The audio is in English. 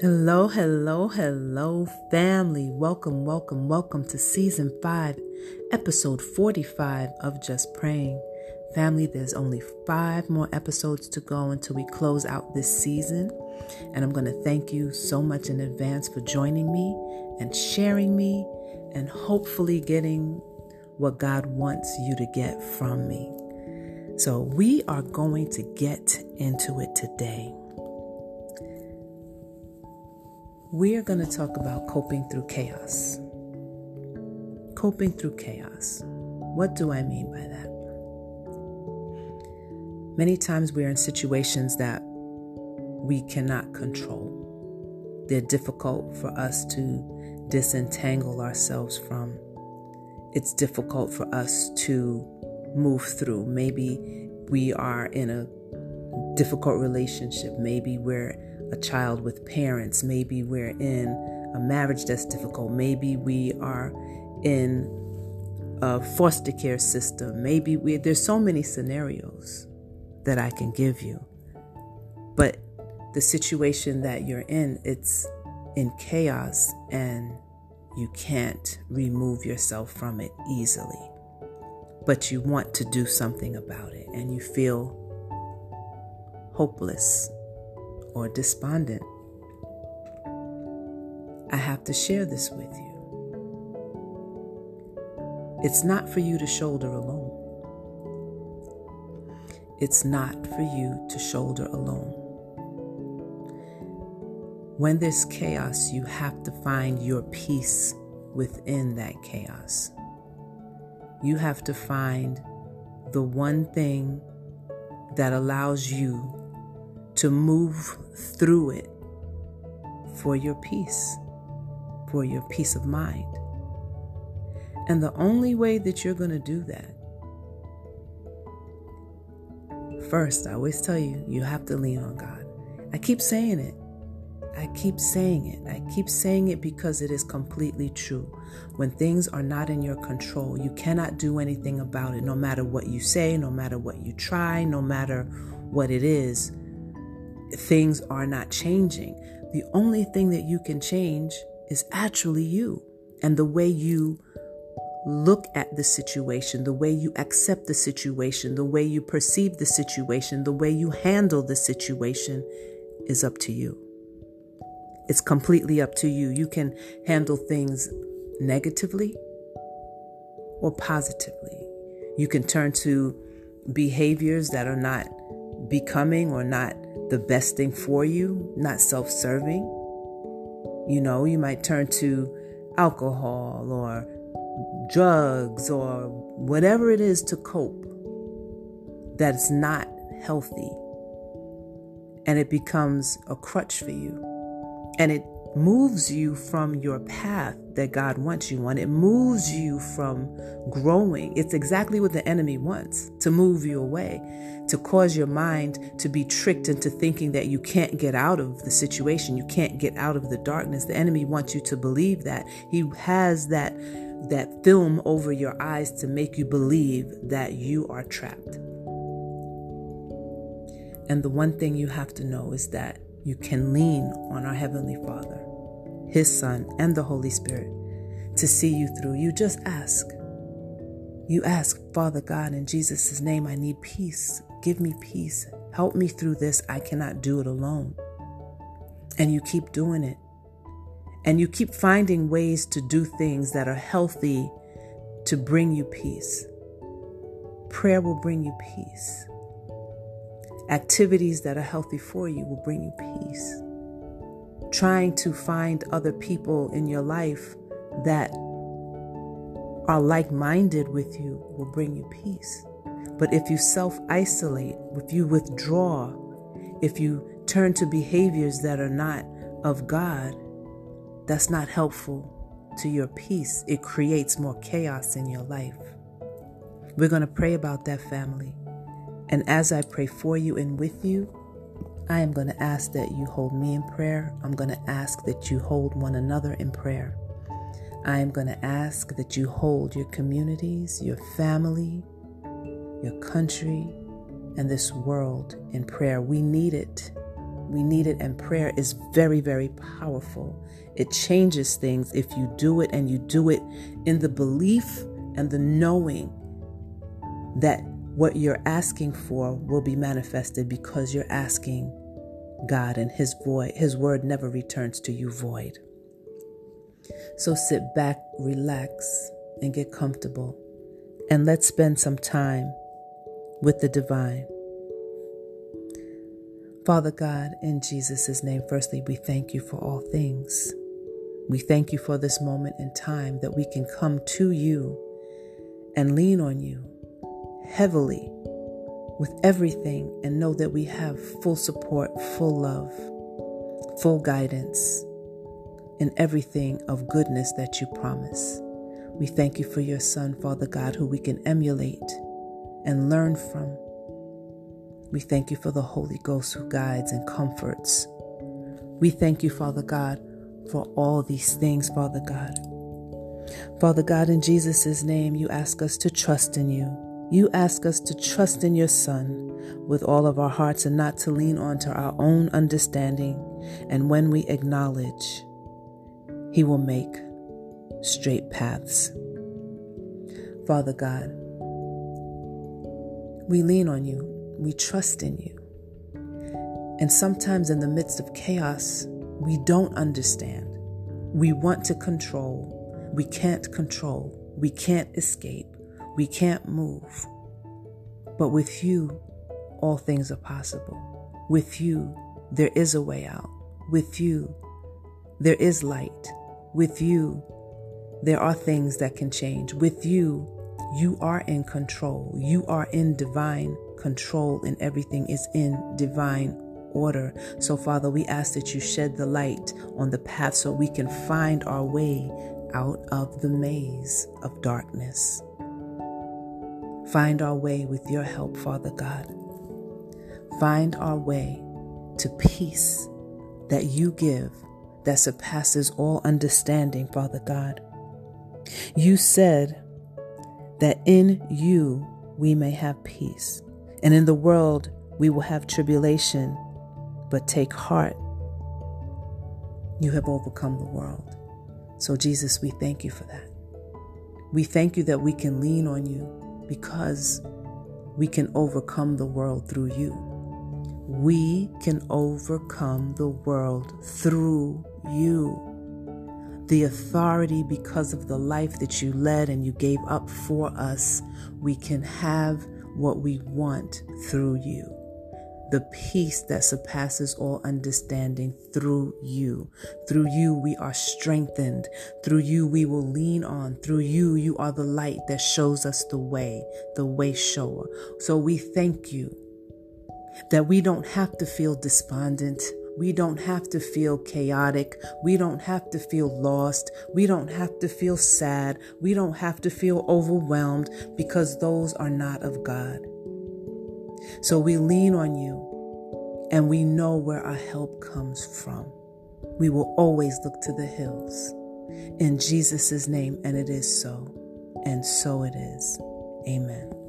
Hello, hello, hello, family. Welcome, welcome, welcome to season five, episode 45 of Just Praying. Family, there's only five more episodes to go until we close out this season. And I'm going to thank you so much in advance for joining me and sharing me and hopefully getting what God wants you to get from me. So, we are going to get into it today. We are going to talk about coping through chaos. Coping through chaos. What do I mean by that? Many times we are in situations that we cannot control. They're difficult for us to disentangle ourselves from. It's difficult for us to move through. Maybe we are in a difficult relationship. Maybe we're a child with parents. Maybe we're in a marriage that's difficult. Maybe we are in a foster care system. Maybe we, there's so many scenarios that I can give you. But the situation that you're in, it's in chaos and you can't remove yourself from it easily. But you want to do something about it and you feel hopeless or despondent, I have to share this with you. It's not for you to shoulder alone. It's not for you to shoulder alone. When there's chaos, you have to find your peace within that chaos. You have to find the one thing that allows you to move through it for your peace, for your peace of mind. And the only way that you're going to do that, first, I always tell you, you have to lean on God. I keep saying it. I keep saying it. I keep saying it because it is completely true. When things are not in your control, you cannot do anything about it, no matter what you say, no matter what you try, no matter what it is things are not changing. The only thing that you can change is actually you and the way you look at the situation, the way you accept the situation, the way you perceive the situation, the way you handle the situation is up to you. It's completely up to you. You can handle things negatively or positively. You can turn to behaviors that are not becoming or not the best thing for you, not self serving. You know, you might turn to alcohol or drugs or whatever it is to cope that's not healthy. And it becomes a crutch for you. And it moves you from your path that God wants you on. It moves you from growing. It's exactly what the enemy wants to move you away, to cause your mind to be tricked into thinking that you can't get out of the situation, you can't get out of the darkness. The enemy wants you to believe that. He has that that film over your eyes to make you believe that you are trapped. And the one thing you have to know is that you can lean on our Heavenly Father, His Son, and the Holy Spirit to see you through. You just ask. You ask, Father God, in Jesus' name, I need peace. Give me peace. Help me through this. I cannot do it alone. And you keep doing it. And you keep finding ways to do things that are healthy to bring you peace. Prayer will bring you peace. Activities that are healthy for you will bring you peace. Trying to find other people in your life that are like minded with you will bring you peace. But if you self isolate, if you withdraw, if you turn to behaviors that are not of God, that's not helpful to your peace. It creates more chaos in your life. We're going to pray about that family. And as I pray for you and with you, I am going to ask that you hold me in prayer. I'm going to ask that you hold one another in prayer. I am going to ask that you hold your communities, your family, your country, and this world in prayer. We need it. We need it, and prayer is very, very powerful. It changes things if you do it and you do it in the belief and the knowing that what you're asking for will be manifested because you're asking God and his void his word never returns to you void. So sit back, relax and get comfortable and let's spend some time with the divine. Father God, in Jesus' name, firstly, we thank you for all things. We thank you for this moment in time that we can come to you and lean on you heavily with everything and know that we have full support, full love, full guidance in everything of goodness that you promise. We thank you for your Son, Father God, who we can emulate and learn from. We thank you for the Holy Ghost who guides and comforts. We thank you, Father God, for all these things, Father God. Father God, in Jesus' name, you ask us to trust in you you ask us to trust in your Son with all of our hearts and not to lean onto our own understanding. And when we acknowledge, He will make straight paths. Father God, we lean on you, we trust in you. And sometimes in the midst of chaos, we don't understand. We want to control. We can't control. We can't escape. We can't move. But with you, all things are possible. With you, there is a way out. With you, there is light. With you, there are things that can change. With you, you are in control. You are in divine control, and everything is in divine order. So, Father, we ask that you shed the light on the path so we can find our way out of the maze of darkness find our way with your help, Father God. Find our way to peace that you give that surpasses all understanding, Father God. You said that in you we may have peace, and in the world we will have tribulation, but take heart. You have overcome the world. So, Jesus, we thank you for that. We thank you that we can lean on you because we can overcome the world through you. We can overcome the world through you. The authority because of the life that you led and you gave up for us, we can have what we want through you the peace that surpasses all understanding through you. Through you, we are strengthened. Through you, we will lean on. Through you, you are the light that shows us the way, the way shower. So we thank you that we don't have to feel despondent. We don't have to feel chaotic. We don't have to feel lost. We don't have to feel sad. We don't have to feel overwhelmed because those are not of God. So we lean on you and we know where our help comes from. We will always look to the hills. In Jesus' name, and it is so, and so it is. Amen.